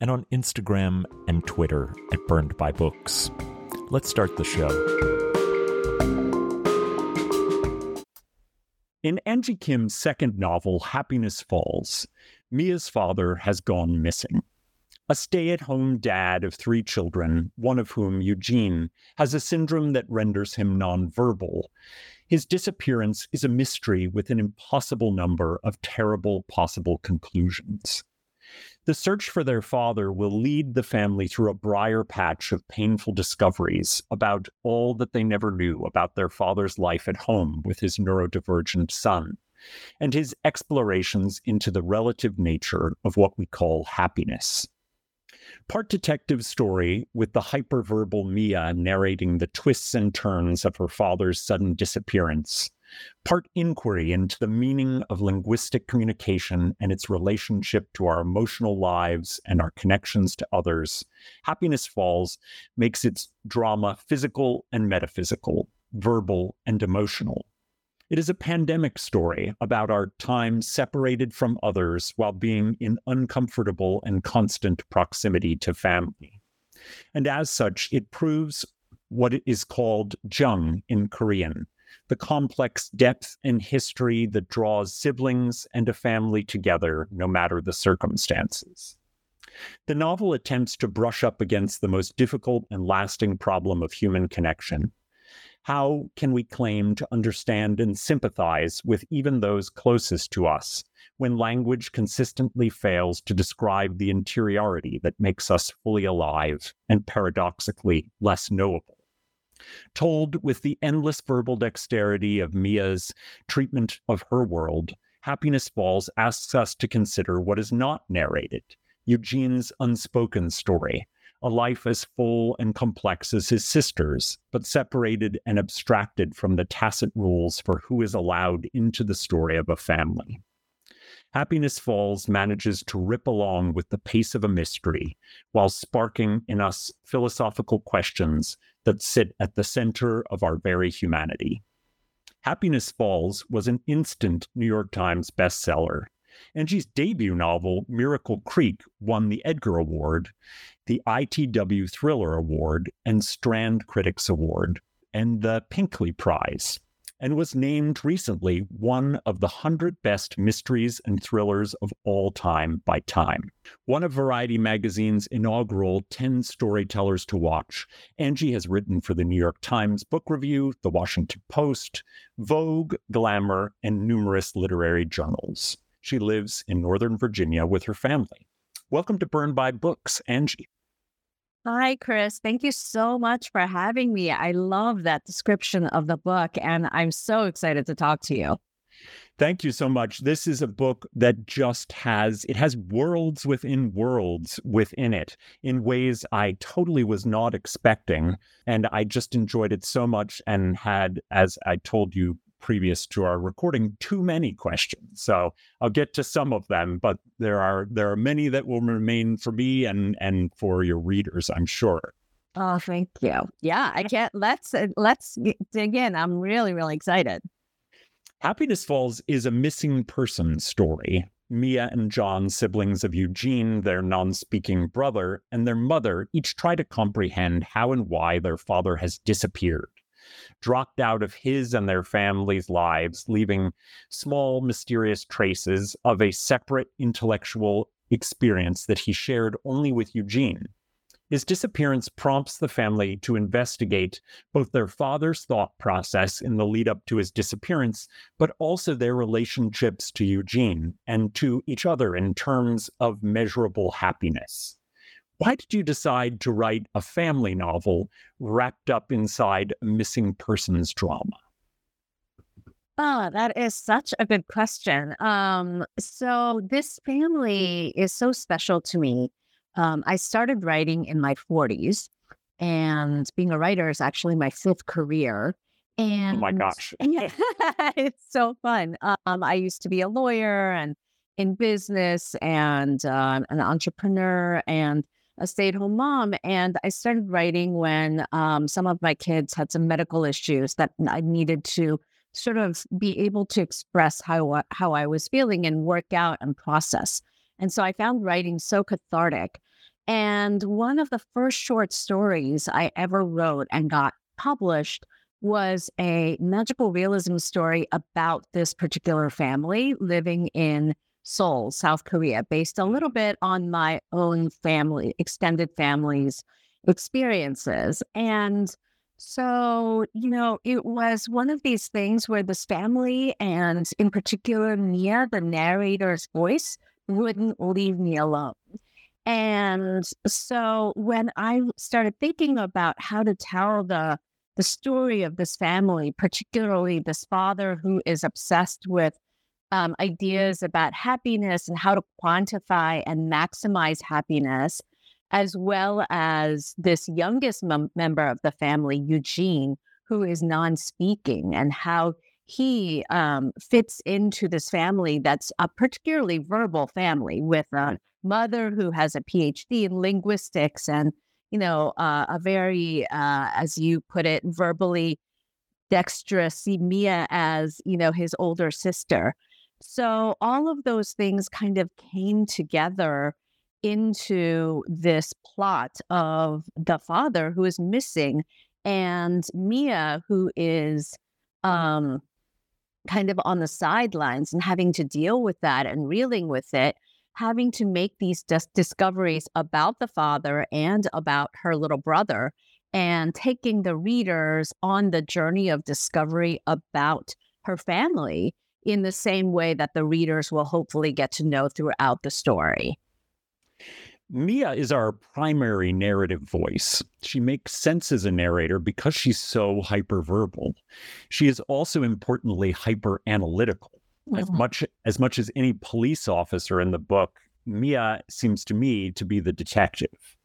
and on Instagram and Twitter at Burned by Books. Let's start the show. In Angie Kim's second novel, Happiness Falls, Mia's father has gone missing. A stay at home dad of three children, one of whom, Eugene, has a syndrome that renders him nonverbal. His disappearance is a mystery with an impossible number of terrible possible conclusions. The search for their father will lead the family through a briar patch of painful discoveries about all that they never knew about their father's life at home with his neurodivergent son, and his explorations into the relative nature of what we call happiness. Part detective story with the hyperverbal Mia narrating the twists and turns of her father's sudden disappearance part inquiry into the meaning of linguistic communication and its relationship to our emotional lives and our connections to others, Happiness Falls makes its drama physical and metaphysical, verbal and emotional. It is a pandemic story about our time separated from others while being in uncomfortable and constant proximity to family. And as such, it proves what is called jung in Korean, the complex depth and history that draws siblings and a family together, no matter the circumstances. The novel attempts to brush up against the most difficult and lasting problem of human connection. How can we claim to understand and sympathize with even those closest to us when language consistently fails to describe the interiority that makes us fully alive and paradoxically less knowable? Told with the endless verbal dexterity of Mia's treatment of her world, Happiness Falls asks us to consider what is not narrated Eugene's unspoken story, a life as full and complex as his sister's, but separated and abstracted from the tacit rules for who is allowed into the story of a family. Happiness Falls manages to rip along with the pace of a mystery while sparking in us philosophical questions that sit at the center of our very humanity. Happiness Falls was an instant New York Times bestseller. Angie's debut novel, Miracle Creek, won the Edgar Award, the ITW Thriller Award, and Strand Critics Award, and the Pinckley Prize and was named recently one of the 100 best mysteries and thrillers of all time by Time. One of Variety magazine's inaugural 10 storytellers to watch, Angie has written for the New York Times Book Review, the Washington Post, Vogue, Glamour, and numerous literary journals. She lives in Northern Virginia with her family. Welcome to Burn by Books, Angie. Hi, Chris. Thank you so much for having me. I love that description of the book, and I'm so excited to talk to you. Thank you so much. This is a book that just has it has worlds within worlds within it in ways I totally was not expecting and I just enjoyed it so much and had as I told you previous to our recording too many questions. So I'll get to some of them, but there are there are many that will remain for me and and for your readers, I'm sure. Oh, thank you. Yeah, I can't. Let's uh, let's dig in. I'm really really excited. Happiness Falls is a missing person story. Mia and John, siblings of Eugene, their non speaking brother, and their mother each try to comprehend how and why their father has disappeared, dropped out of his and their family's lives, leaving small, mysterious traces of a separate intellectual experience that he shared only with Eugene. His disappearance prompts the family to investigate both their father's thought process in the lead up to his disappearance, but also their relationships to Eugene and to each other in terms of measurable happiness. Why did you decide to write a family novel wrapped up inside a missing persons drama? Oh, that is such a good question. Um, so this family is so special to me um, I started writing in my 40s, and being a writer is actually my fifth career. And oh my gosh, it's so fun. Um, I used to be a lawyer and in business and uh, an entrepreneur and a stay-at-home mom. And I started writing when um, some of my kids had some medical issues that I needed to sort of be able to express how how I was feeling and work out and process. And so I found writing so cathartic. And one of the first short stories I ever wrote and got published was a magical realism story about this particular family living in Seoul, South Korea, based a little bit on my own family, extended family's experiences. And so, you know, it was one of these things where this family, and in particular, Mia, the narrator's voice, wouldn't leave me alone. And so when I started thinking about how to tell the the story of this family, particularly this father who is obsessed with um, ideas about happiness and how to quantify and maximize happiness, as well as this youngest mem- member of the family, Eugene, who is non speaking, and how he um, fits into this family that's a particularly verbal family with a mother who has a PhD in linguistics and, you know, uh, a very, uh, as you put it, verbally dexterous, see Mia as, you know, his older sister. So all of those things kind of came together into this plot of the father who is missing and Mia, who is um, kind of on the sidelines and having to deal with that and reeling with it, having to make these dis- discoveries about the father and about her little brother, and taking the readers on the journey of discovery about her family in the same way that the readers will hopefully get to know throughout the story. Mia is our primary narrative voice. She makes sense as a narrator because she's so hyperverbal. She is also importantly hyper analytical. Mm-hmm. As much as much as any police officer in the book, Mia seems to me to be the detective.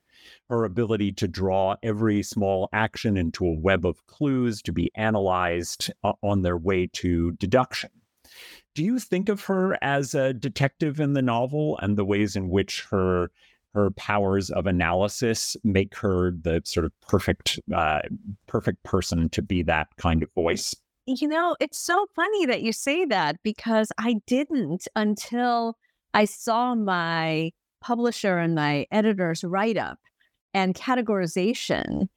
Her ability to draw every small action into a web of clues to be analyzed uh, on their way to deduction. Do you think of her as a detective in the novel and the ways in which her her powers of analysis make her the sort of perfect uh, perfect person to be that kind of voice? You know it's so funny that you say that because i didn't until i saw my publisher and my editor's write-up and categorization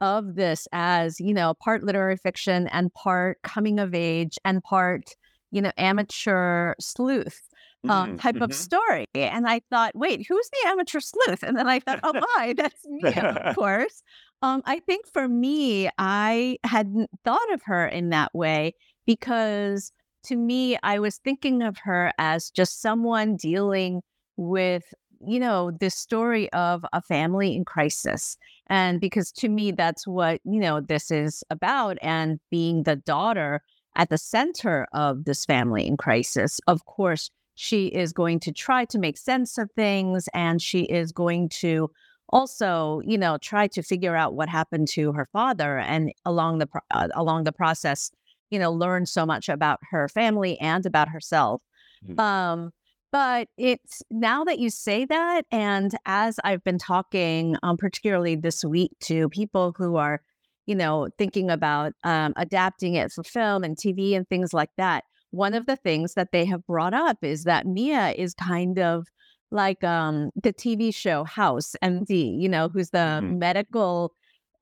of this as you know part literary fiction and part coming of age and part you know amateur sleuth uh, mm-hmm. type mm-hmm. of story. And I thought, wait, who's the amateur sleuth? And then I thought, oh my, that's me, of course. Um, I think for me, I hadn't thought of her in that way because to me, I was thinking of her as just someone dealing with, you know, this story of a family in crisis. And because to me, that's what, you know, this is about. And being the daughter at the center of this family in crisis, of course, she is going to try to make sense of things and she is going to also you know try to figure out what happened to her father and along the uh, along the process you know learn so much about her family and about herself mm-hmm. um But it's now that you say that, and as I've been talking, um, particularly this week, to people who are, you know, thinking about um, adapting it for film and TV and things like that, one of the things that they have brought up is that Mia is kind of like um, the TV show House MD, you know, who's the mm-hmm. medical,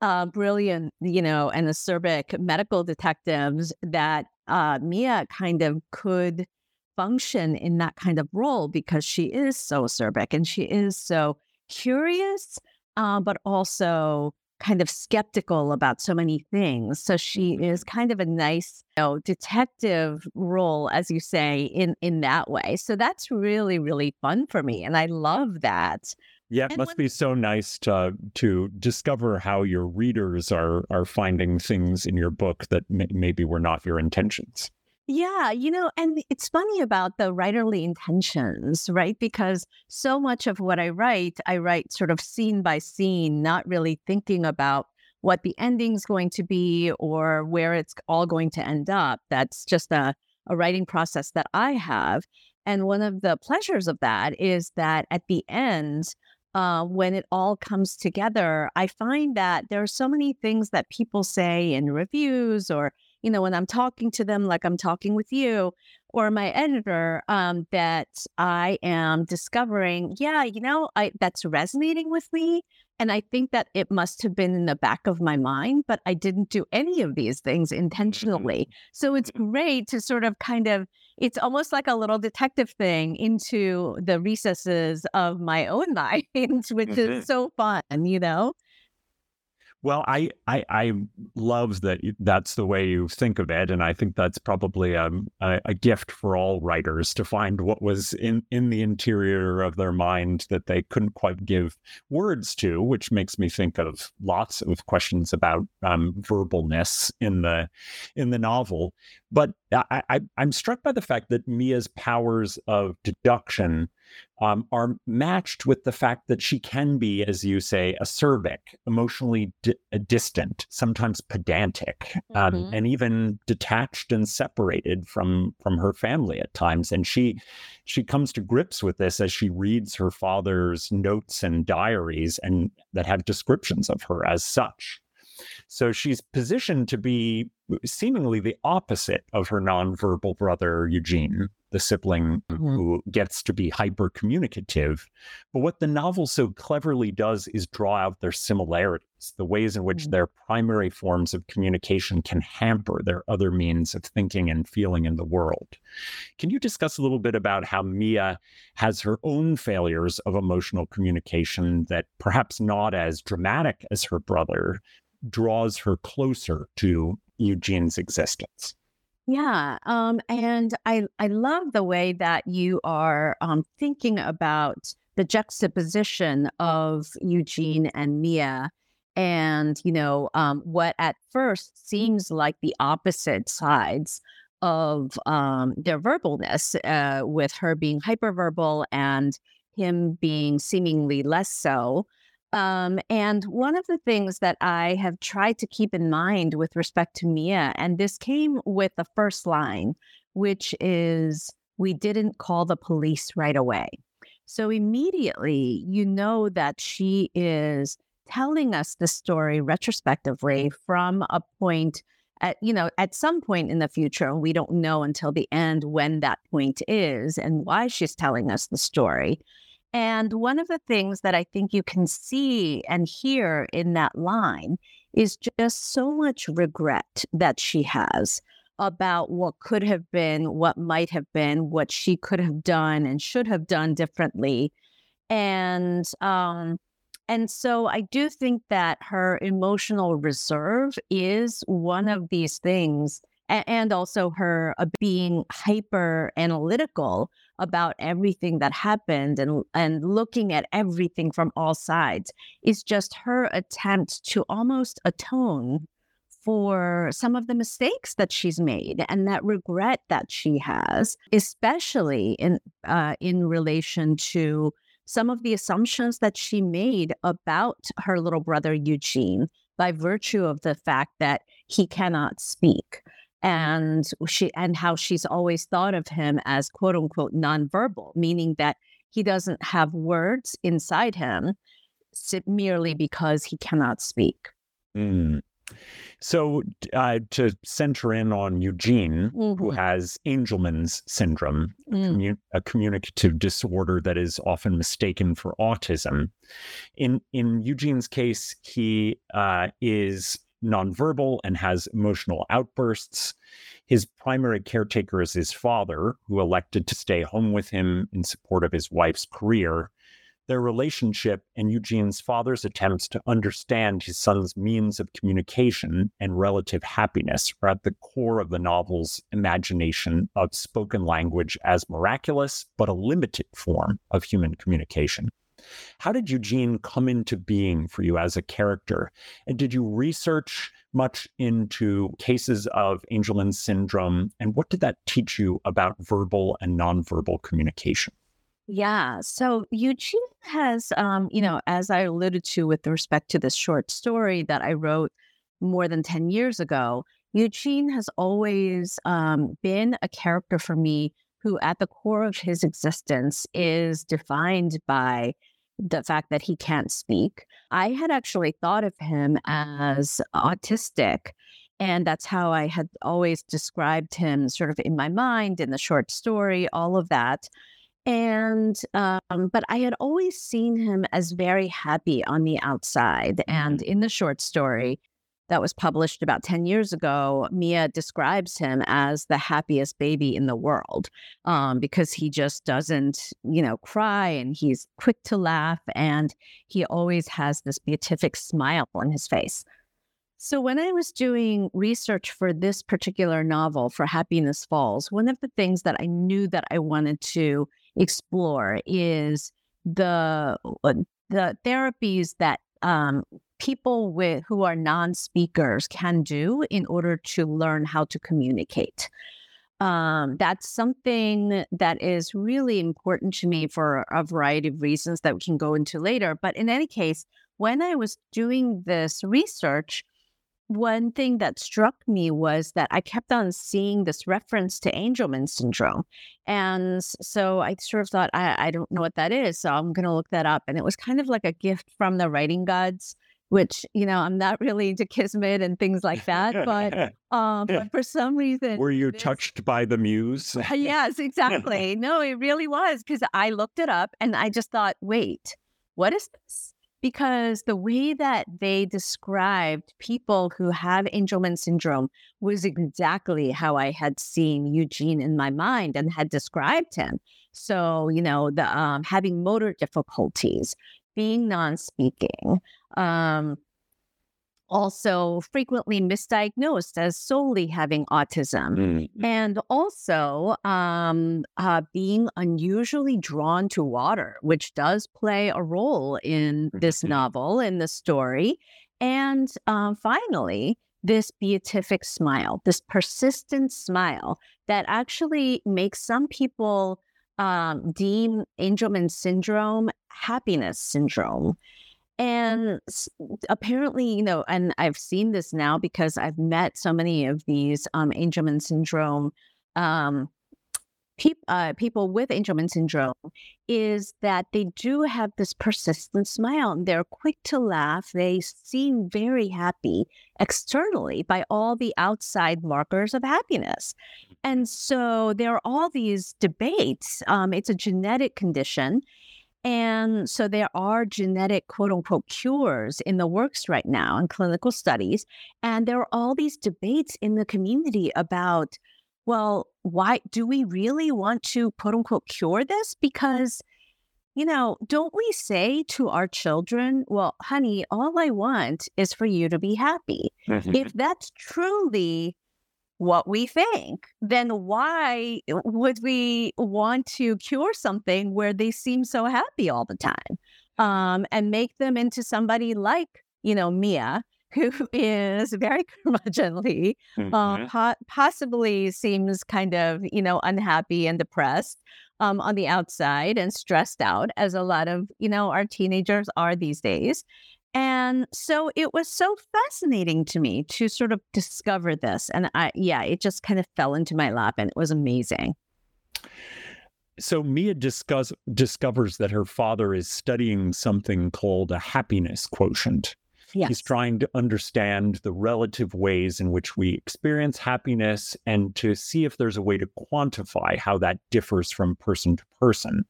uh, brilliant, you know, and acerbic medical detectives that uh, Mia kind of could function in that kind of role because she is so acerbic and she is so curious, uh, but also kind of skeptical about so many things. So she is mm-hmm. kind of a nice, you know, detective role, as you say, in in that way. So that's really really fun for me, and I love that. Yeah, it and must when... be so nice to to discover how your readers are are finding things in your book that may, maybe were not your intentions. Yeah, you know, and it's funny about the writerly intentions, right? Because so much of what I write, I write sort of scene by scene, not really thinking about what the ending's going to be or where it's all going to end up. That's just a, a writing process that I have. And one of the pleasures of that is that at the end, uh, when it all comes together, I find that there are so many things that people say in reviews or you know, when I'm talking to them, like I'm talking with you or my editor, um, that I am discovering, yeah, you know, I that's resonating with me. And I think that it must have been in the back of my mind, but I didn't do any of these things intentionally. So it's mm-hmm. great to sort of kind of, it's almost like a little detective thing into the recesses of my own mind, which is mm-hmm. so fun, you know? Well, I, I, I love that that's the way you think of it, and I think that's probably um, a, a, gift for all writers to find what was in in the interior of their mind that they couldn't quite give words to, which makes me think of lots of questions about um, verbalness in the in the novel. But I, I, I'm struck by the fact that Mia's powers of deduction um, are matched with the fact that she can be, as you say, acerbic, emotionally di- uh, distant, sometimes pedantic, um, mm-hmm. and even detached and separated from from her family at times. And she she comes to grips with this as she reads her father's notes and diaries, and that have descriptions of her as such. So she's positioned to be seemingly the opposite of her nonverbal brother, Eugene, the sibling mm-hmm. who gets to be hyper communicative. But what the novel so cleverly does is draw out their similarities, the ways in which mm-hmm. their primary forms of communication can hamper their other means of thinking and feeling in the world. Can you discuss a little bit about how Mia has her own failures of emotional communication that perhaps not as dramatic as her brother, draws her closer to Eugene's existence. Yeah, um, and I I love the way that you are um, thinking about the juxtaposition of Eugene and Mia, and you know um, what at first seems like the opposite sides of um, their verbalness, uh, with her being hyperverbal and him being seemingly less so. Um, and one of the things that I have tried to keep in mind with respect to Mia, and this came with the first line, which is, We didn't call the police right away. So immediately, you know that she is telling us the story retrospectively from a point at you know at some point in the future we don't know until the end when that point is and why she's telling us the story and one of the things that I think you can see and hear in that line is just so much regret that she has about what could have been, what might have been, what she could have done and should have done differently. And um and so I do think that her emotional reserve is one of these things and also her uh, being hyper analytical about everything that happened and and looking at everything from all sides is just her attempt to almost atone for some of the mistakes that she's made and that regret that she has, especially in uh, in relation to some of the assumptions that she made about her little brother Eugene by virtue of the fact that he cannot speak. And she and how she's always thought of him as quote unquote nonverbal, meaning that he doesn't have words inside him merely because he cannot speak. Mm. So, uh, to center in on Eugene, mm-hmm. who has Angelman's syndrome, mm. a, commun- a, communicative disorder that is often mistaken for autism. In in Eugene's case, he uh, is nonverbal and has emotional outbursts. His primary caretaker is his father, who elected to stay home with him in support of his wife's career. Their relationship and Eugene's father's attempts to understand his son's means of communication and relative happiness are at the core of the novel's imagination of spoken language as miraculous but a limited form of human communication. How did Eugene come into being for you as a character? And did you research much into cases of Angelman syndrome? And what did that teach you about verbal and nonverbal communication? Yeah. So Eugene has, um, you know, as I alluded to with respect to this short story that I wrote more than 10 years ago, Eugene has always um, been a character for me who, at the core of his existence, is defined by the fact that he can't speak. I had actually thought of him as autistic. And that's how I had always described him, sort of in my mind, in the short story, all of that. And, um, but I had always seen him as very happy on the outside. And mm-hmm. in the short story, that was published about 10 years ago, Mia describes him as the happiest baby in the world um, because he just doesn't, you know, cry and he's quick to laugh and he always has this beatific smile on his face. So, when I was doing research for this particular novel for Happiness Falls, one of the things that I knew that I wanted to explore is the uh, the therapies that um, people with who are non-speakers can do in order to learn how to communicate. Um, that's something that is really important to me for a variety of reasons that we can go into later. But in any case, when I was doing this research, one thing that struck me was that I kept on seeing this reference to Angelman syndrome. And so I sort of thought, I, I don't know what that is. So I'm going to look that up. And it was kind of like a gift from the writing gods which you know I'm not really into kismet and things like that, but um, but for some reason, were you this... touched by the muse? yes, exactly. no, it really was because I looked it up and I just thought, wait, what is this? Because the way that they described people who have Angelman syndrome was exactly how I had seen Eugene in my mind and had described him. So, you know, the um, having motor difficulties, being non-speaking, um, also frequently misdiagnosed as solely having autism mm-hmm. and also um, uh, being unusually drawn to water which does play a role in this mm-hmm. novel in the story and um, finally this beatific smile this persistent smile that actually makes some people um, deem angelman syndrome happiness syndrome and apparently, you know, and I've seen this now because I've met so many of these um, Angelman syndrome um, pe- uh, people with Angelman syndrome, is that they do have this persistent smile. And they're quick to laugh. They seem very happy externally by all the outside markers of happiness. And so there are all these debates. Um, it's a genetic condition and so there are genetic quote unquote cures in the works right now in clinical studies. And there are all these debates in the community about, well, why do we really want to quote unquote cure this? Because, you know, don't we say to our children, well, honey, all I want is for you to be happy? Mm-hmm. If that's truly what we think, then why would we want to cure something where they seem so happy all the time um, and make them into somebody like, you know, Mia, who is very curmudgeonly, uh, mm-hmm. uh, po- possibly seems kind of, you know, unhappy and depressed um, on the outside and stressed out, as a lot of, you know, our teenagers are these days. And so it was so fascinating to me to sort of discover this. And I, yeah, it just kind of fell into my lap and it was amazing. So Mia discuss, discovers that her father is studying something called a happiness quotient. Yes. He's trying to understand the relative ways in which we experience happiness and to see if there's a way to quantify how that differs from person to person.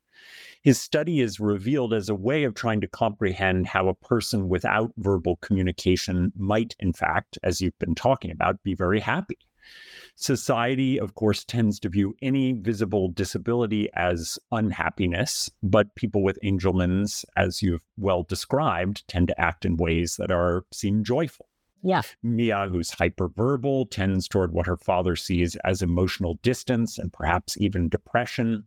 His study is revealed as a way of trying to comprehend how a person without verbal communication might, in fact, as you've been talking about, be very happy. Society, of course, tends to view any visible disability as unhappiness, but people with Angelman's, as you've well described, tend to act in ways that are seem joyful. Yeah. Mia, who's hyperverbal, tends toward what her father sees as emotional distance and perhaps even depression.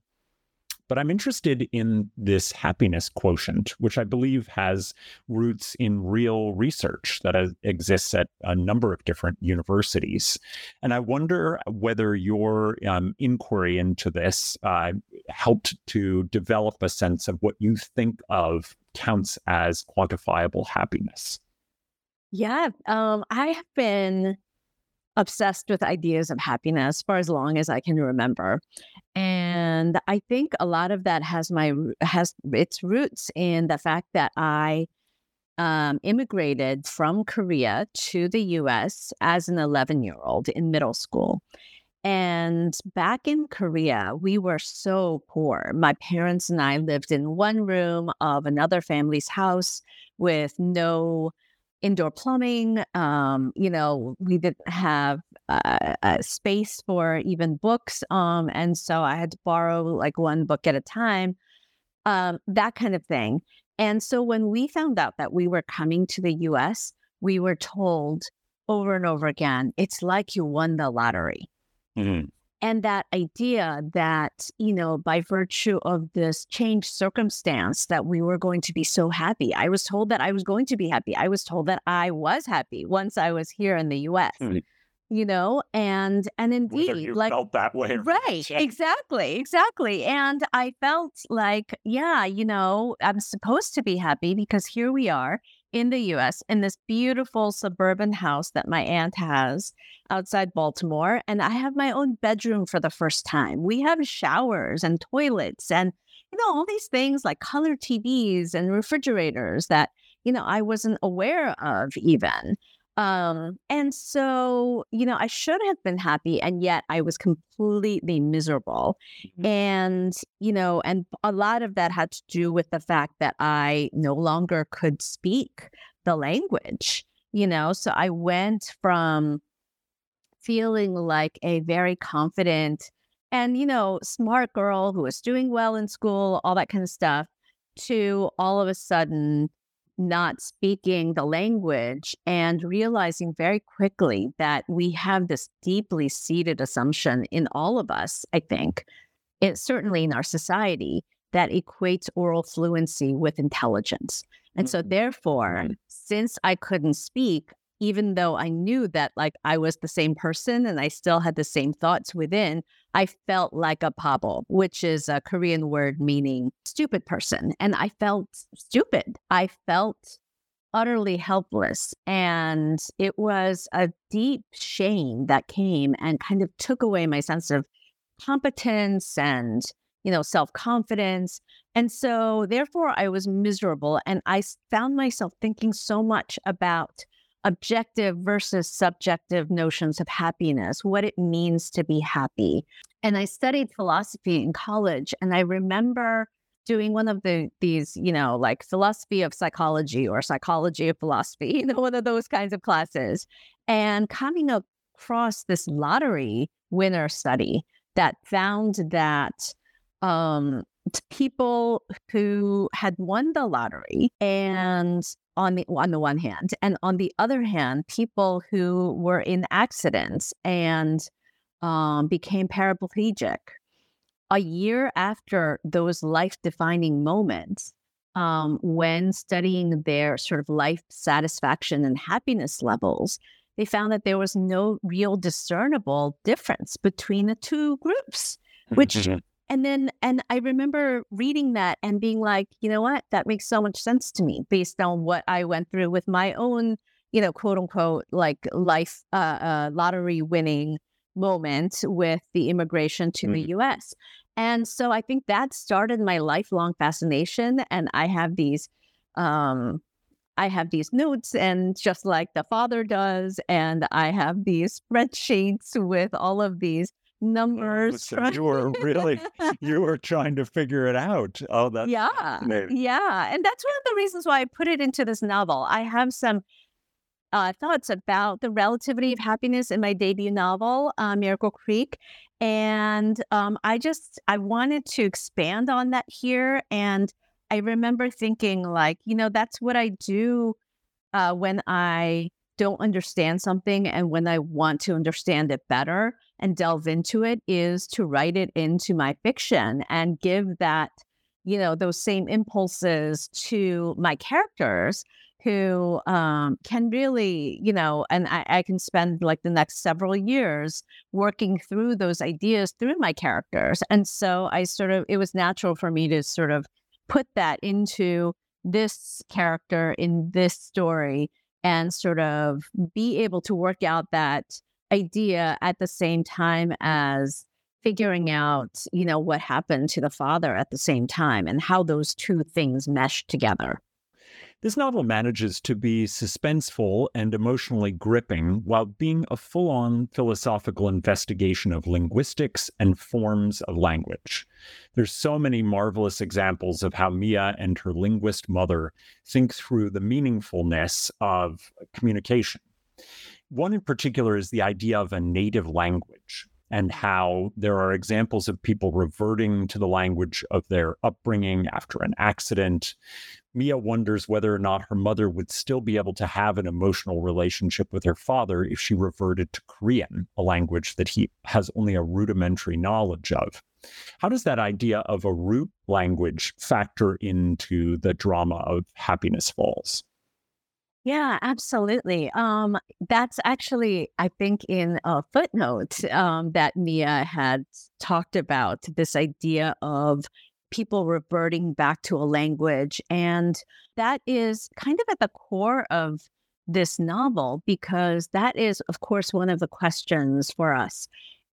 But I'm interested in this happiness quotient, which I believe has roots in real research that exists at a number of different universities. And I wonder whether your um, inquiry into this uh, helped to develop a sense of what you think of counts as quantifiable happiness. Yeah, um, I have been obsessed with ideas of happiness for as long as I can remember. And I think a lot of that has my has its roots in the fact that I um, immigrated from Korea to the US as an 11 year old in middle school. And back in Korea, we were so poor. My parents and I lived in one room of another family's house with no indoor plumbing. Um, you know, we didn't have uh, a space for even books. Um, and so I had to borrow like one book at a time, um, that kind of thing. And so when we found out that we were coming to the US, we were told over and over again, it's like you won the lottery. Mm-hmm and that idea that you know by virtue of this changed circumstance that we were going to be so happy. I was told that i was going to be happy. I was told that i was happy once i was here in the us mm-hmm. you know and and indeed like felt that way right exactly exactly and i felt like yeah you know i'm supposed to be happy because here we are in the US in this beautiful suburban house that my aunt has outside Baltimore. And I have my own bedroom for the first time. We have showers and toilets and, you know, all these things like color TVs and refrigerators that, you know, I wasn't aware of even. Um, and so, you know, I should have been happy, and yet I was completely miserable. Mm-hmm. And, you know, and a lot of that had to do with the fact that I no longer could speak the language, you know. So I went from feeling like a very confident and, you know, smart girl who was doing well in school, all that kind of stuff, to all of a sudden not speaking the language and realizing very quickly that we have this deeply seated assumption in all of us, I think, it certainly in our society, that equates oral fluency with intelligence. And so, mm-hmm. therefore, since I couldn't speak, even though I knew that like I was the same person and I still had the same thoughts within, I felt like a pabo, which is a Korean word meaning stupid person. And I felt stupid. I felt utterly helpless. And it was a deep shame that came and kind of took away my sense of competence and you know self-confidence and so therefore i was miserable and i found myself thinking so much about objective versus subjective notions of happiness, what it means to be happy. And I studied philosophy in college, and I remember doing one of the these, you know, like philosophy of psychology or psychology of philosophy, you know, one of those kinds of classes, and coming across this lottery winner study that found that um, people who had won the lottery and on the on the one hand and on the other hand people who were in accidents and um, became paraplegic a year after those life defining moments um, when studying their sort of life satisfaction and happiness levels they found that there was no real discernible difference between the two groups which and then and i remember reading that and being like you know what that makes so much sense to me based on what i went through with my own you know quote unquote like life uh, uh lottery winning moment with the immigration to mm-hmm. the us and so i think that started my lifelong fascination and i have these um I have these notes, and just like the father does, and I have these spreadsheets with all of these numbers. You were really you were trying to figure it out. Oh, that's yeah, yeah, and that's one of the reasons why I put it into this novel. I have some uh, thoughts about the relativity of happiness in my debut novel, uh, Miracle Creek, and um, I just I wanted to expand on that here. And I remember thinking, like, you know, that's what I do uh, when I don't understand something and when I want to understand it better and delve into it is to write it into my fiction and give that, you know, those same impulses to my characters who um, can really, you know, and I, I, can spend like the next several years working through those ideas through my characters. And so I sort of, it was natural for me to sort of put that into this character in this story and sort of be able to work out that idea at the same time as figuring out, you know, what happened to the father at the same time and how those two things mesh together. This novel manages to be suspenseful and emotionally gripping while being a full on philosophical investigation of linguistics and forms of language. There's so many marvelous examples of how Mia and her linguist mother think through the meaningfulness of communication. One in particular is the idea of a native language and how there are examples of people reverting to the language of their upbringing after an accident. Mia wonders whether or not her mother would still be able to have an emotional relationship with her father if she reverted to Korean, a language that he has only a rudimentary knowledge of. How does that idea of a root language factor into the drama of Happiness Falls? Yeah, absolutely. Um, that's actually, I think, in a footnote um, that Mia had talked about this idea of people reverting back to a language. And that is kind of at the core of this novel, because that is, of course, one of the questions for us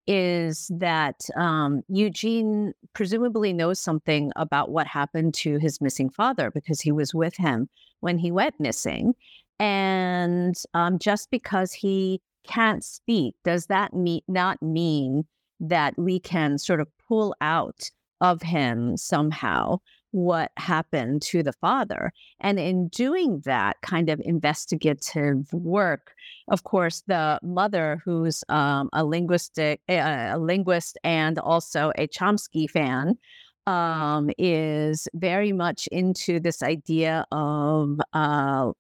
is that um, Eugene presumably knows something about what happened to his missing father because he was with him when he went missing. And um, just because he can't speak, does that mean, not mean that we can sort of pull out of him somehow what happened to the father? And in doing that kind of investigative work, of course, the mother, who's um, a linguistic a linguist and also a Chomsky fan, um, is very much into this idea of uh,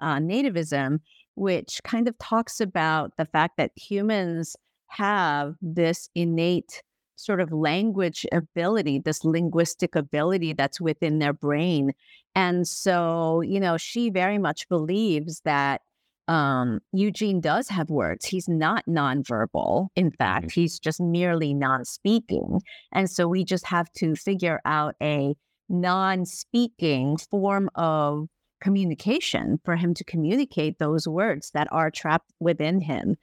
uh, nativism, which kind of talks about the fact that humans have this innate sort of language ability, this linguistic ability that's within their brain. And so, you know, she very much believes that um, Eugene does have words. He's not nonverbal. In fact, mm-hmm. he's just merely non speaking. And so we just have to figure out a non speaking form of communication for him to communicate those words that are trapped within him.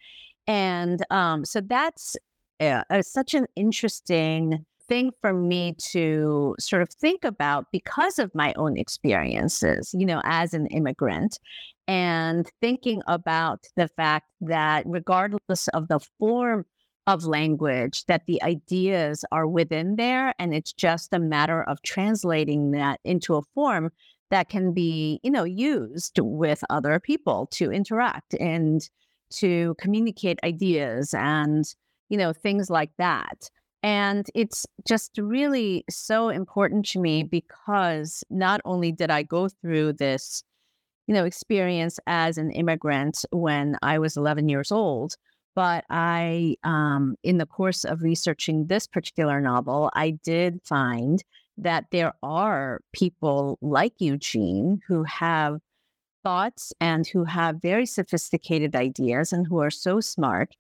And um, so that's uh, uh, such an interesting thing for me to sort of think about because of my own experiences, you know, as an immigrant, and thinking about the fact that regardless of the form of language, that the ideas are within there, and it's just a matter of translating that into a form that can be, you know, used with other people to interact and to communicate ideas and, you know, things like that. And it's just really so important to me because not only did I go through this, you know, experience as an immigrant when I was 11 years old, but I, um, in the course of researching this particular novel, I did find that there are people like Eugene who have thoughts and who have very sophisticated ideas and who are so smart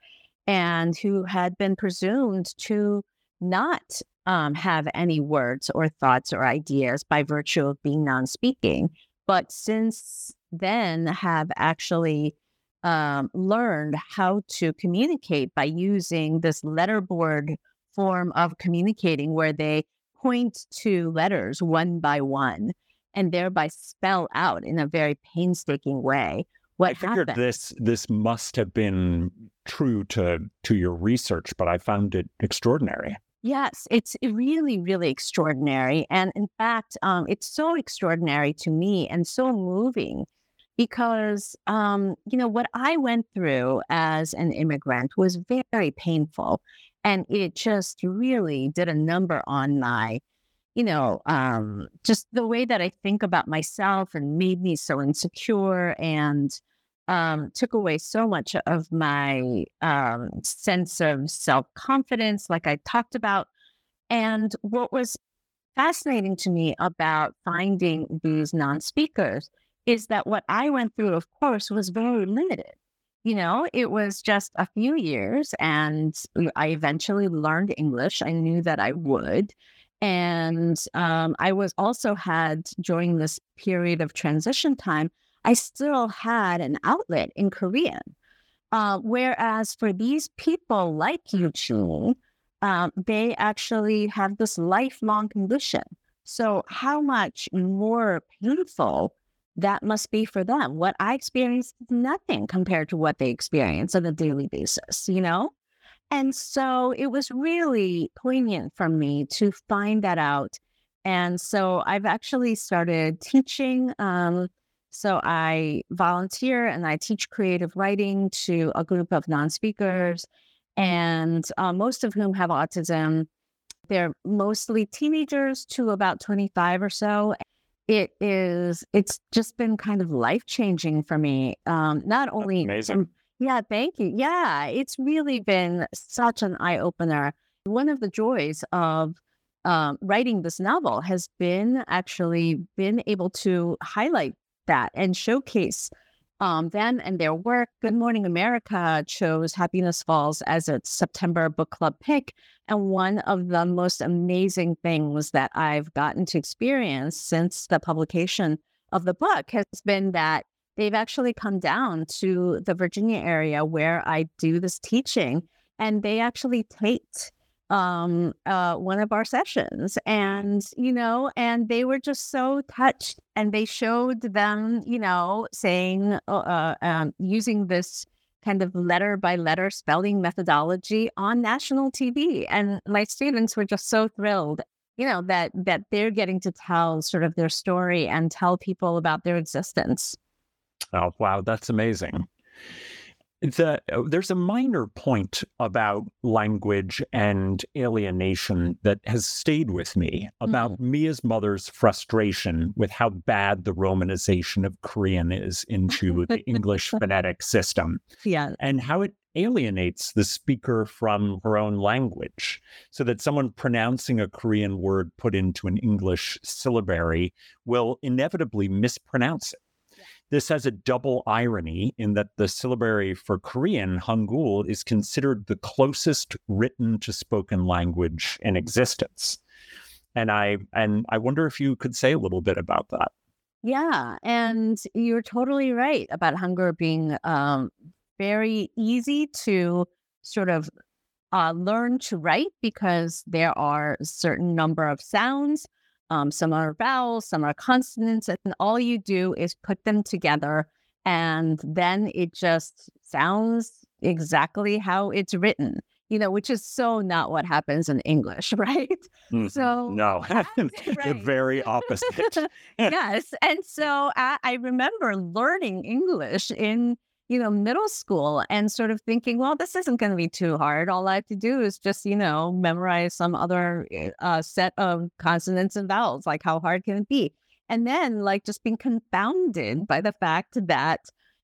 and who had been presumed to not um, have any words or thoughts or ideas by virtue of being non-speaking but since then have actually um, learned how to communicate by using this letterboard form of communicating where they point to letters one by one and thereby spell out in a very painstaking way what I figured happened. this this must have been true to to your research, but I found it extraordinary. Yes, it's really, really extraordinary. And in fact, um, it's so extraordinary to me and so moving because, um, you know, what I went through as an immigrant was very painful. And it just really did a number on my, you know, um, just the way that I think about myself and made me so insecure and um, took away so much of my um, sense of self confidence, like I talked about. And what was fascinating to me about finding these non speakers is that what I went through, of course, was very limited. You know, it was just a few years, and I eventually learned English. I knew that I would. And um, I was also had during this period of transition time, I still had an outlet in Korean. Uh, whereas for these people like Eugene, um, they actually have this lifelong condition. So, how much more painful that must be for them? What I experienced is nothing compared to what they experience on a daily basis, you know? And so it was really poignant for me to find that out. And so I've actually started teaching. Um, so I volunteer and I teach creative writing to a group of non speakers, and uh, most of whom have autism. They're mostly teenagers to about 25 or so. It is, it's just been kind of life changing for me. Um, not only, amazing. yeah, thank you. Yeah, it's really been such an eye opener. One of the joys of um, writing this novel has been actually been able to highlight that and showcase um, them and their work. Good Morning America chose Happiness Falls as its September book club pick. And one of the most amazing things that I've gotten to experience since the publication of the book has been that they've actually come down to the Virginia area where I do this teaching and they actually taped um uh one of our sessions and you know and they were just so touched and they showed them you know saying uh, uh um, using this kind of letter by letter spelling methodology on national tv and my students were just so thrilled you know that that they're getting to tell sort of their story and tell people about their existence. Oh wow that's amazing the, uh, there's a minor point about language and alienation that has stayed with me about mm. Mia's mother's frustration with how bad the romanization of Korean is into the English phonetic system. Yeah. And how it alienates the speaker from her own language so that someone pronouncing a Korean word put into an English syllabary will inevitably mispronounce it. This has a double irony in that the syllabary for Korean, Hangul, is considered the closest written to spoken language in existence. And I and I wonder if you could say a little bit about that. Yeah, and you're totally right about Hangul being um, very easy to sort of uh, learn to write because there are a certain number of sounds um, some are vowels, some are consonants, and all you do is put them together, and then it just sounds exactly how it's written. You know, which is so not what happens in English, right? Mm, so no, the very opposite. yes, and so I, I remember learning English in you know, middle school and sort of thinking, well, this isn't going to be too hard. All I have to do is just, you know, memorize some other eh, uh, set of consonants and vowels. Like, how hard can it be? And then, like, just being confounded by the fact that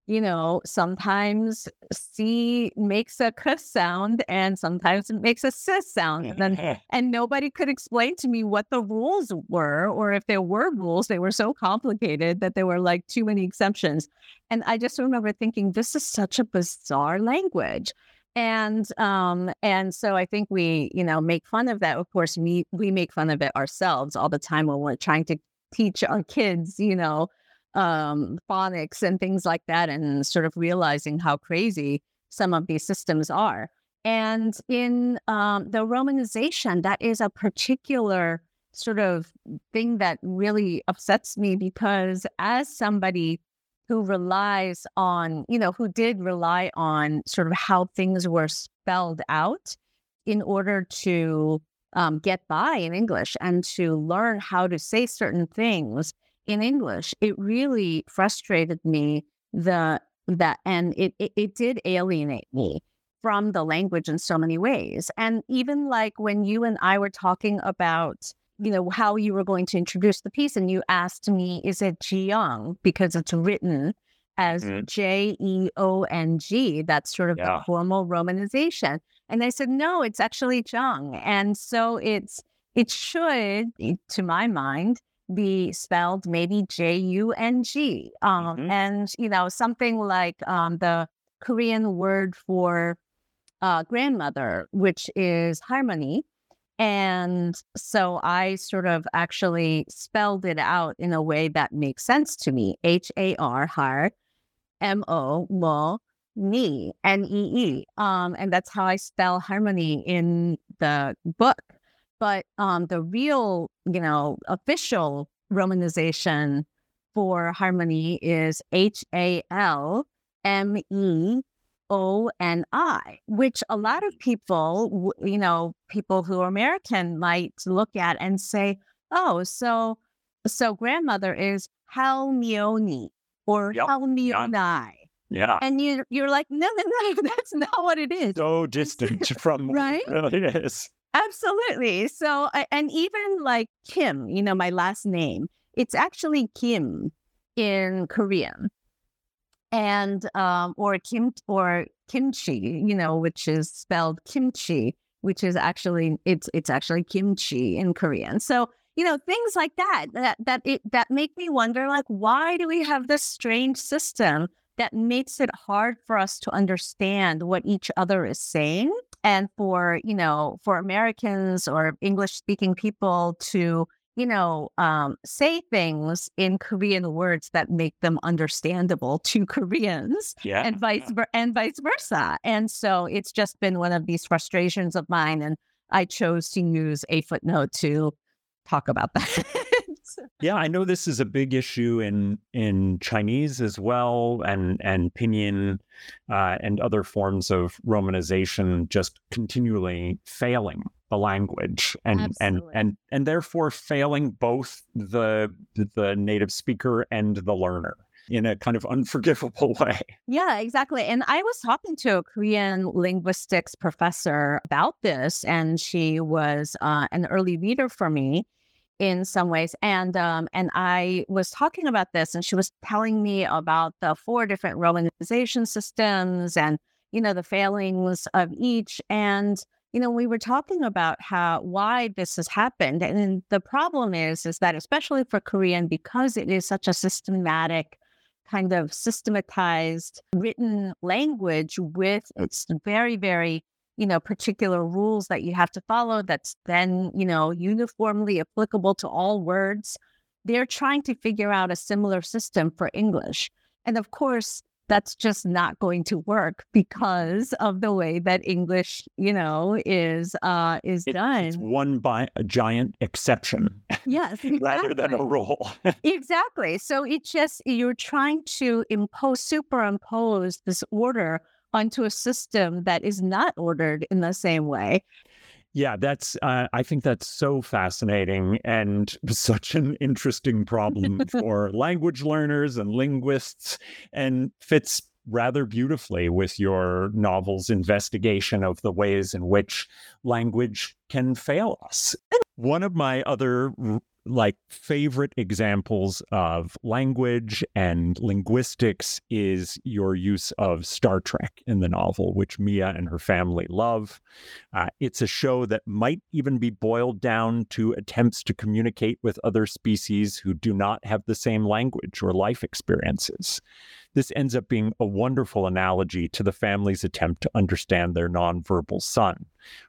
you know, sometimes C makes a k sound and sometimes it makes a sis sound. And, then, and nobody could explain to me what the rules were, or if there were rules, they were so complicated that there were like too many exceptions. And I just remember thinking, this is such a bizarre language. and um and so i think we you know make fun of that of course we we make fun of it ourselves all the time when we're trying to teach our kids you know um phonics and things like that and sort of realizing how crazy some of these systems are. And in um, the romanization that is a particular sort of thing that really upsets me because as somebody who relies on, you know, who did rely on sort of how things were spelled out in order to um, get by in English and to learn how to say certain things in English, it really frustrated me the that and it, it, it did alienate me from the language in so many ways. And even like when you and I were talking about you know, how you were going to introduce the piece. And you asked me, is it Jeong? Because it's written as mm-hmm. J E O N G. That's sort of yeah. the formal romanization. And I said, no, it's actually Jung. And so it's, it should, to my mind, be spelled maybe J U N G. Um, mm-hmm. And, you know, something like um, the Korean word for uh, grandmother, which is harmony and so I sort of actually spelled it out in a way that makes sense to me H A R, har, M O, mo, ni, N E E. Um, and that's how I spell harmony in the book. But um, the real, you know, official romanization for harmony is H A L M E O N I, which a lot of people, you know, people who are American might look at and say, oh, so so grandmother is Halmioni or yep. Halmionai. Yeah. And you you're like, no, no, no, that's not what it is. So distant from right? it is. Absolutely. So and even like Kim, you know, my last name, it's actually Kim in Korean and um, or kim or kimchi, you know, which is spelled kimchi, which is actually it's it's actually kimchi in Korean. So you know things like that that that it that make me wonder like why do we have this strange system that makes it hard for us to understand what each other is saying and for you know for americans or english speaking people to you know, um, say things in Korean words that make them understandable to Koreans, yeah. and vice and vice versa. And so it's just been one of these frustrations of mine, and I chose to use a footnote to talk about that. yeah, I know this is a big issue in in Chinese as well, and and pinyin uh, and other forms of romanization just continually failing the language and Absolutely. and and and therefore failing both the the native speaker and the learner in a kind of unforgivable way. Yeah, exactly. And I was talking to a Korean linguistics professor about this, and she was uh, an early reader for me in some ways. And um, and I was talking about this, and she was telling me about the four different romanization systems, and you know the failings of each, and you know, we were talking about how why this has happened. And the problem is, is that especially for Korean, because it is such a systematic, kind of systematized written language with its very, very, you know, particular rules that you have to follow that's then, you know, uniformly applicable to all words. They're trying to figure out a similar system for English. And of course, that's just not going to work because of the way that English, you know, is uh is it, done. It's one by a giant exception. Yes, exactly. rather than a rule. exactly. So it's just you're trying to impose superimpose this order onto a system that is not ordered in the same way. Yeah, that's. Uh, I think that's so fascinating and such an interesting problem for language learners and linguists, and fits rather beautifully with your novel's investigation of the ways in which language can fail us. One of my other like favorite examples of language and linguistics is your use of Star Trek in the novel, which Mia and her family love. Uh, it's a show that might even be boiled down to attempts to communicate with other species who do not have the same language or life experiences. This ends up being a wonderful analogy to the family's attempt to understand their nonverbal son.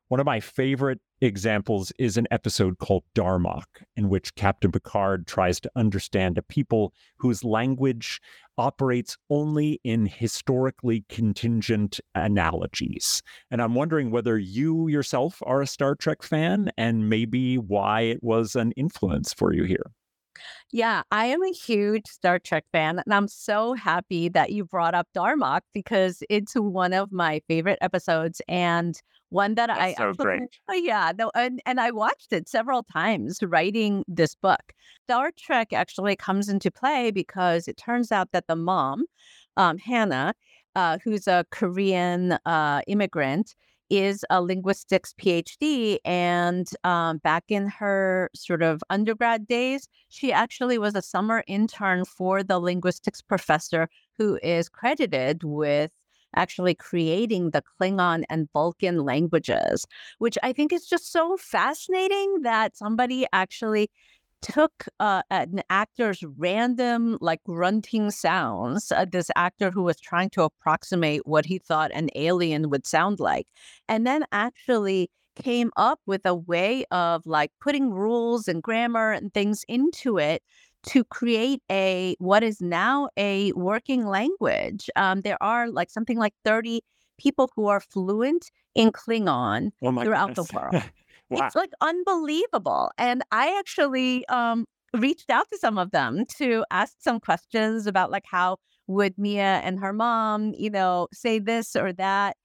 One of my favorite examples is an episode called Darmok, in which Captain Picard tries to understand a people whose language operates only in historically contingent analogies. And I'm wondering whether you yourself are a Star Trek fan and maybe why it was an influence for you here. Yeah, I am a huge Star Trek fan, and I'm so happy that you brought up Darmok because it's one of my favorite episodes and one that That's I so great. oh, yeah, no, and, and I watched it several times writing this book. Star Trek actually comes into play because it turns out that the mom, um, Hannah, uh, who's a Korean uh, immigrant, is a linguistics PhD. And um, back in her sort of undergrad days, she actually was a summer intern for the linguistics professor who is credited with actually creating the Klingon and Vulcan languages, which I think is just so fascinating that somebody actually took uh, an actor's random like grunting sounds uh, this actor who was trying to approximate what he thought an alien would sound like and then actually came up with a way of like putting rules and grammar and things into it to create a what is now a working language um, there are like something like 30 people who are fluent in klingon Oh throughout goodness. the world wow. it's like unbelievable. And I actually um reached out to some of them to ask some questions about like how would Mia and her mom, you know, say this or that.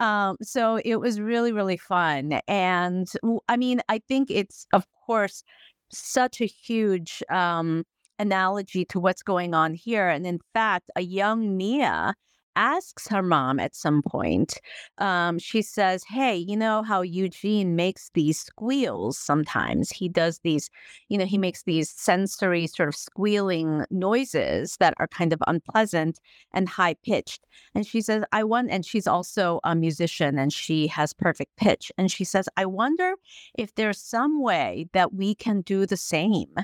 Um, so it was really, really fun. And I mean, I think it's of course such a huge um analogy to what's going on here. And in fact, a young Mia asks her mom at some point um, she says, Hey, you know how Eugene makes these squeals sometimes? He does these, you know, he makes these sensory sort of squealing noises that are kind of unpleasant and high pitched. And she says, I want, and she's also a musician and she has perfect pitch. And she says, I wonder if there's some way that we can do the same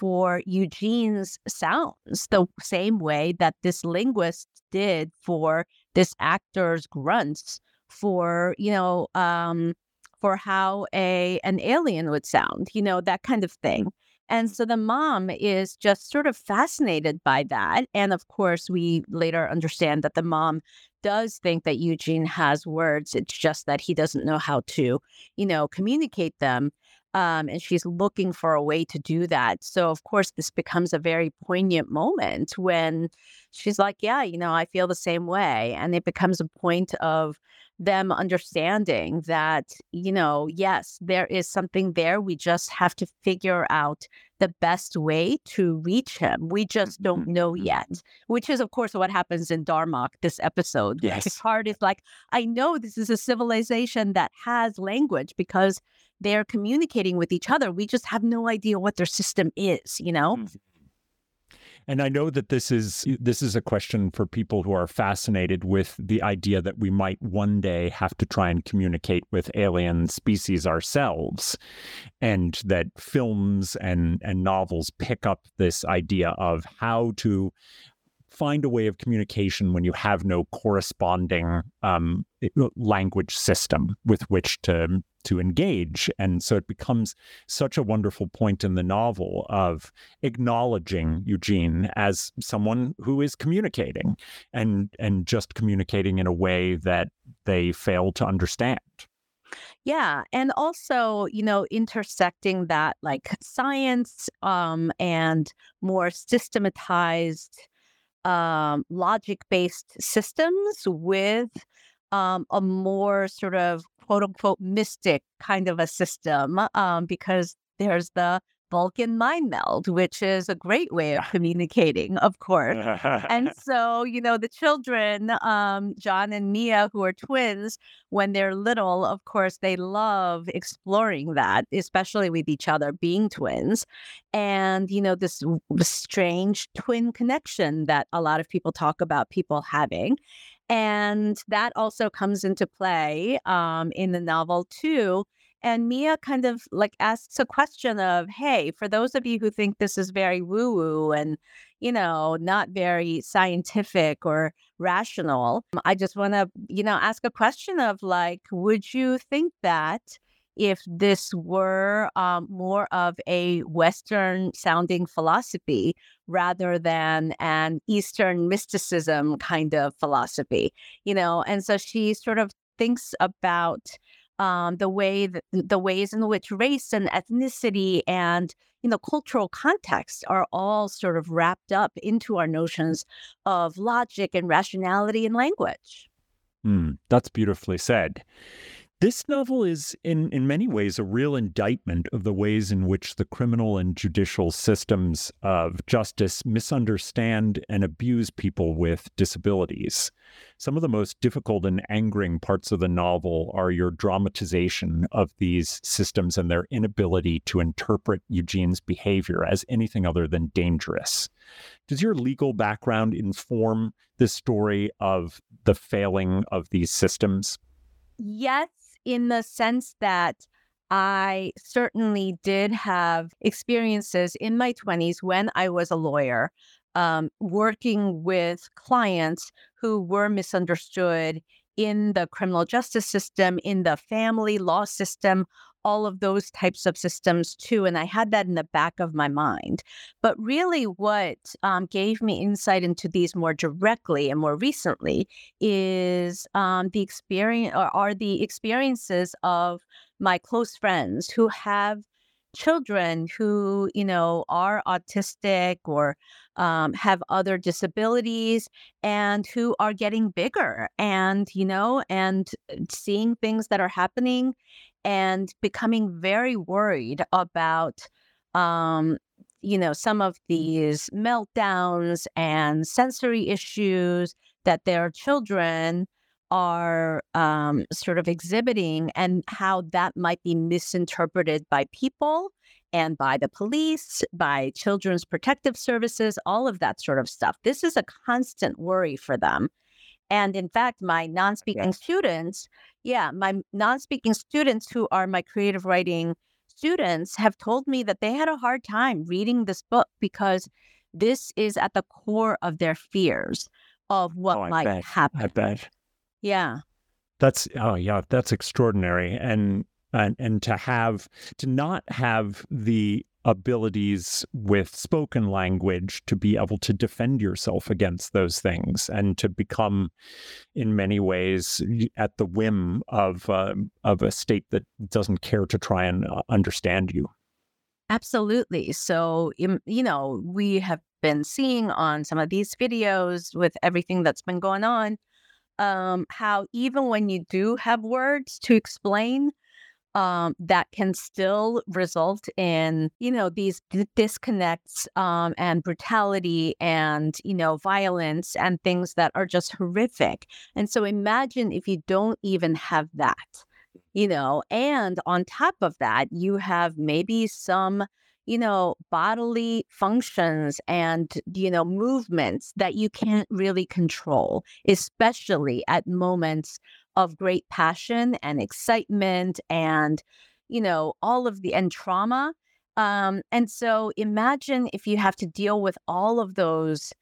for Eugene's sounds, the same way that this linguist did for this actor's grunts for, you know, um, for how a an alien would sound, you know, that kind of thing. And so the mom is just sort of fascinated by that. And of course, we later understand that the mom does think that Eugene has words. It's just that he doesn't know how to, you know, communicate them. Um, and she's looking for a way to do that. So, of course, this becomes a very poignant moment when she's like, Yeah, you know, I feel the same way. And it becomes a point of them understanding that, you know, yes, there is something there. We just have to figure out the best way to reach him. We just don't know yet, which is, of course, what happens in Darmok, this episode. Yes. Picard is like, I know this is a civilization that has language because they're communicating with each other. We just have no idea what their system is, you know? Mhm. And I know that this is this is a question for people who are fascinated with the idea that we might one day have to try and communicate with alien species ourselves, and that films and and novels pick up this idea of how to find a way of communication when you have no corresponding um, language system with which to to engage. And so it becomes such a wonderful point in the novel of acknowledging Eugene as someone who is communicating and and just communicating in a way that they fail to understand. Yeah, and also, you know, intersecting that like science um and more systematized um logic-based systems with um a more sort of quote unquote mystic kind of a system um because there's the Vulcan mind meld, which is a great way of communicating, of course. and so, you know, the children, um, John and Mia, who are twins, when they're little, of course, they love exploring that, especially with each other being twins. And, you know, this strange twin connection that a lot of people talk about people having. And that also comes into play um, in the novel, too and Mia kind of like asks a question of, hey, for those of you who think this is very woo woo and, you know, not very scientific or rational, I just want to, you know, ask a question of like, would you think that if this were um, more of a Western sounding philosophy rather than an Eastern mysticism kind of philosophy, you know? And so she sort of thinks about um, the way that, the ways in which race and ethnicity and you know cultural context are all sort of wrapped up into our notions of logic and rationality and language. Mm, that's beautifully said. This novel is, in, in many ways, a real indictment of the ways in which the criminal and judicial systems of justice misunderstand and abuse people with disabilities. Some of the most difficult and angering parts of the novel are your dramatization of these systems and their inability to interpret Eugene's behavior as anything other than dangerous. Does your legal background inform this story of the failing of these systems? Yes, in the sense that I certainly did have experiences in my 20s when I was a lawyer, um, working with clients who were misunderstood in the criminal justice system, in the family law system, all of those types of systems too. And I had that in the back of my mind. But really, what um, gave me insight into these more directly and more recently is um, the experience or are the experiences of my close friends who have children who you know are autistic or um, have other disabilities and who are getting bigger and you know and uh, seeing things that are happening and becoming very worried about um, you know some of these meltdowns and sensory issues that their children are um, sort of exhibiting and how that might be misinterpreted by people and by the police, by children's protective services, all of that sort of stuff. This is a constant worry for them. And in fact, my non speaking yes. students, yeah, my non speaking students who are my creative writing students have told me that they had a hard time reading this book because this is at the core of their fears of what oh, might bet. happen. I bet. Yeah. That's oh yeah, that's extraordinary. And and and to have to not have the abilities with spoken language to be able to defend yourself against those things and to become in many ways at the whim of uh, of a state that doesn't care to try and uh, understand you. Absolutely. So you know we have been seeing on some of these videos with everything that's been going on um, how even when you do have words to explain um, that can still result in, you know, these disconnects um, and brutality and, you know, violence and things that are just horrific. And so imagine if you don't even have that, you know, and on top of that, you have maybe some you know, bodily functions and, you know, movements that you can't really control, especially at moments of great passion and excitement and, you know, all of the and trauma. Um, and so imagine if you have to deal with all of those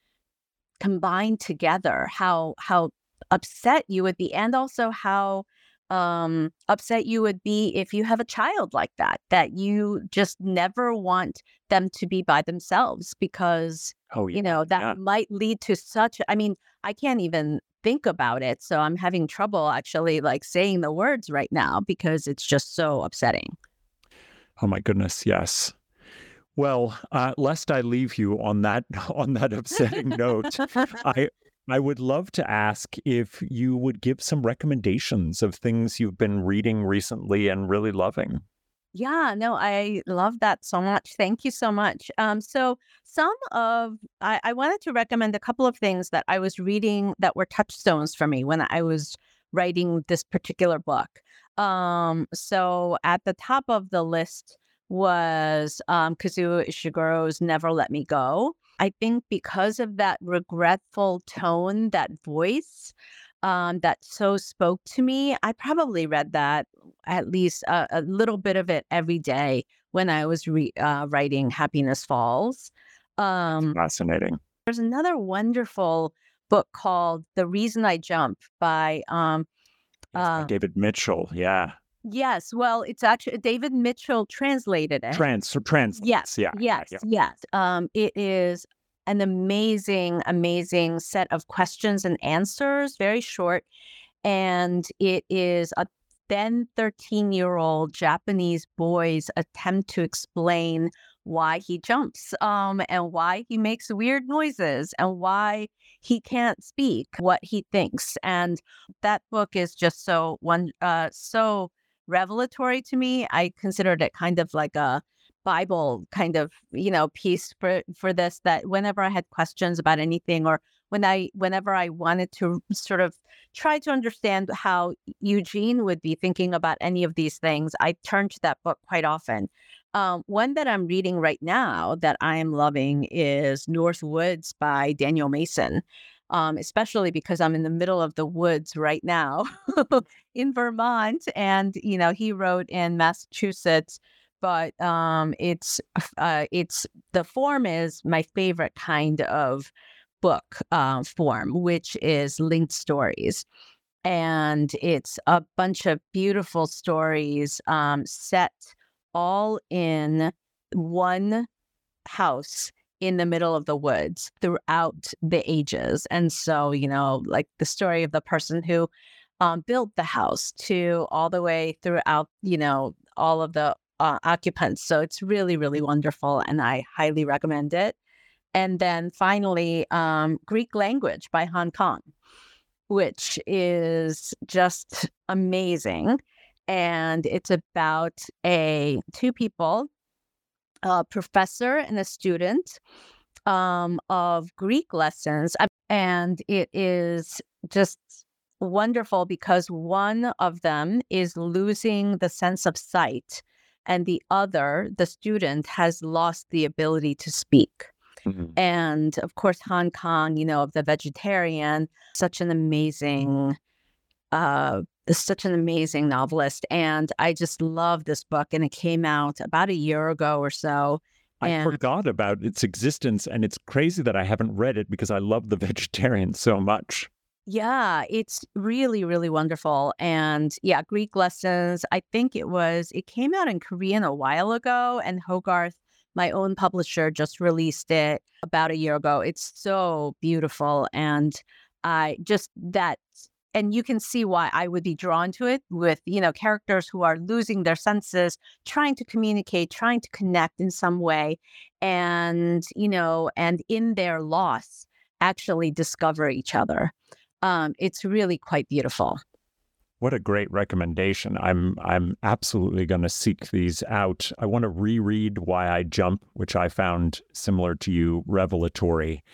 combined together, how how upset you would be, and also how um upset you would be if you have a child like that that you just never want them to be by themselves because oh yeah. you know that yeah. might lead to such i mean i can't even think about it. So I'm having trouble actually like saying the words right now because it's just so upsetting. Oh my goodness, yes. Well, uh, lest I leave you on that on that upsetting note, I I would love to ask if you would give some recommendations of things you've been reading recently and really loving. Yeah, no, I love that so much. Thank you so much. Um, so some of I, I wanted to recommend a couple of things that I was reading that were touchstones for me when I was writing this particular book. Um, so at the top of the list was um, Kazuo Ishiguro's Never Let Me Go. I think because of that regretful tone, that voice, um, that so spoke to me. I probably read that at least a, a little bit of it every day when I was re- uh, writing Happiness Falls. Um, Fascinating. There's another wonderful book called The Reason I Jump by, um, uh, David Mitchell. Yeah. Yes. Well, it's actually David Mitchell translated it. Trans, trans. Yes. Yeah. Yes. Yeah. Yes. Um, it is an amazing, amazing set of questions and answers, very short. And it is a then 13 year old Japanese boy's attempt to explain why he jumps um, and why he makes weird noises and why he can't speak what he thinks. And that book is just so one uh, so revelatory to me. I considered it kind of like a Bible kind of, you know, piece for for this that whenever I had questions about anything or when I whenever I wanted to sort of try to understand how Eugene would be thinking about any of these things, I turned to that book quite often. Um, one that I'm reading right now that I am loving is North Woods by Daniel Mason. Um, especially because I'm in the middle of the woods right now in Vermont. And, you know, he wrote in Massachusetts but um, it's uh, it's the form is my favorite kind of book uh, form, which is linked stories, and it's a bunch of beautiful stories um, set all in one house in the middle of the woods throughout the ages. And so, you know, like the story of the person who um, built the house to all the way throughout, you know, all of the uh, occupants. So it's really, really wonderful, and I highly recommend it. And then finally, um, Greek language by Han Kang, which is just amazing. And it's about a two people, a professor and a student um, of Greek lessons. And it is just wonderful because one of them is losing the sense of sight and the other, the student, has lost the ability to speak. Mm-hmm. And of course, Han Kang, you know, of the vegetarian, such an amazing, uh, such an amazing novelist. And I just love this book. And it came out about a year ago or so. I forgot about its existence. And it's crazy that I haven't read it because I love the vegetarian so much. Yeah, it's really, really wonderful. And yeah, Greek lessons. I think it was, it came out in Korean a while ago, and Hogarth, my own publisher, just released it about a year ago. It's so beautiful. And I just that, and you can see why I would be drawn to it with, you know, characters who are losing their senses, trying to communicate, trying to connect in some way. And, you know, and in their loss, actually discover each other um, it's really quite beautiful. What a great recommendation. I'm I'm absolutely going to seek these out. I want to reread Why I Jump, which I found similar to you revelatory.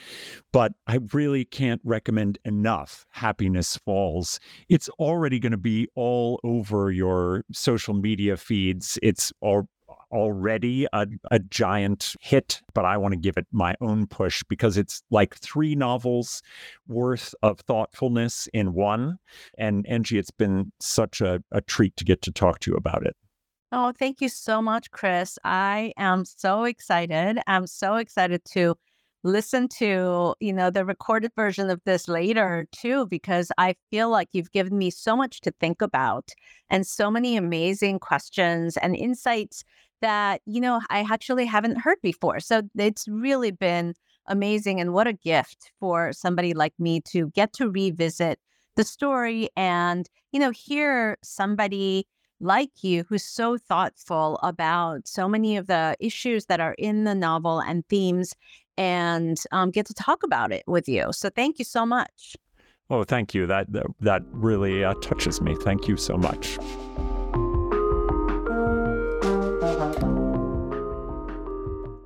But I really can't recommend enough Happiness Falls. It's already going to be all over your social media feeds. It's all already a, a giant hit, but I want to give it my own push because it's like three novels worth of thoughtfulness in one. And Angie, it's been such a, a treat to get to talk to you about it. Oh, thank you so much, Chris. I am so excited. I'm so excited to listen to, you know, the recorded version of this later too, because I feel like you've given me so much to think about and so many amazing questions and insights that, you know, I actually haven't heard before. So it's really been amazing. And what a gift for somebody like me to get to revisit the story and, you know, hear somebody like you who's so thoughtful about so many of the issues that are in the novel and themes and um, get to talk about it with you. So thank you so much. Oh, thank you. That that, really uh, touches me. Thank you so much.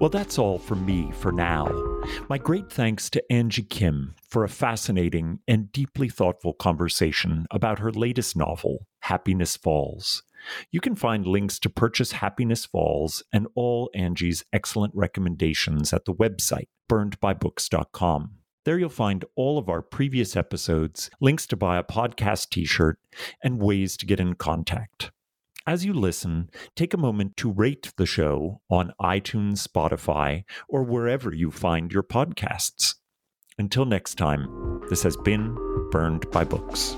Well, that's all from me for now. My great thanks to Angie Kim for a fascinating and deeply thoughtful conversation about her latest novel, Happiness Falls. You can find links to purchase Happiness Falls and all Angie's excellent recommendations at the website, burnedbybooks.com. There you'll find all of our previous episodes, links to buy a podcast t shirt, and ways to get in contact. As you listen, take a moment to rate the show on iTunes, Spotify, or wherever you find your podcasts. Until next time, this has been Burned by Books.